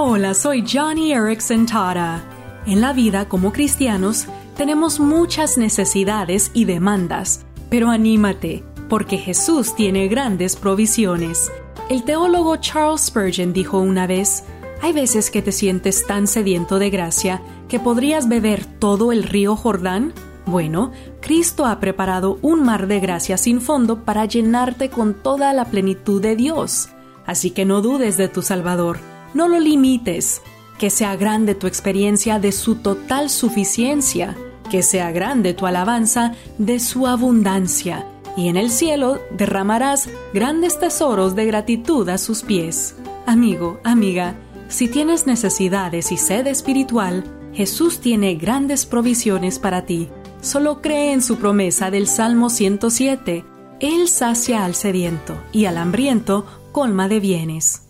Hola, soy Johnny Erickson Tara. En la vida como cristianos tenemos muchas necesidades y demandas, pero anímate, porque Jesús tiene grandes provisiones. El teólogo Charles Spurgeon dijo una vez, hay veces que te sientes tan sediento de gracia que podrías beber todo el río Jordán. Bueno, Cristo ha preparado un mar de gracia sin fondo para llenarte con toda la plenitud de Dios. Así que no dudes de tu Salvador, no lo limites, que sea grande tu experiencia de su total suficiencia, que sea grande tu alabanza de su abundancia, y en el cielo derramarás grandes tesoros de gratitud a sus pies. Amigo, amiga, si tienes necesidades y sed espiritual, Jesús tiene grandes provisiones para ti. Solo cree en su promesa del Salmo 107. Él sacia al sediento y al hambriento colma de bienes.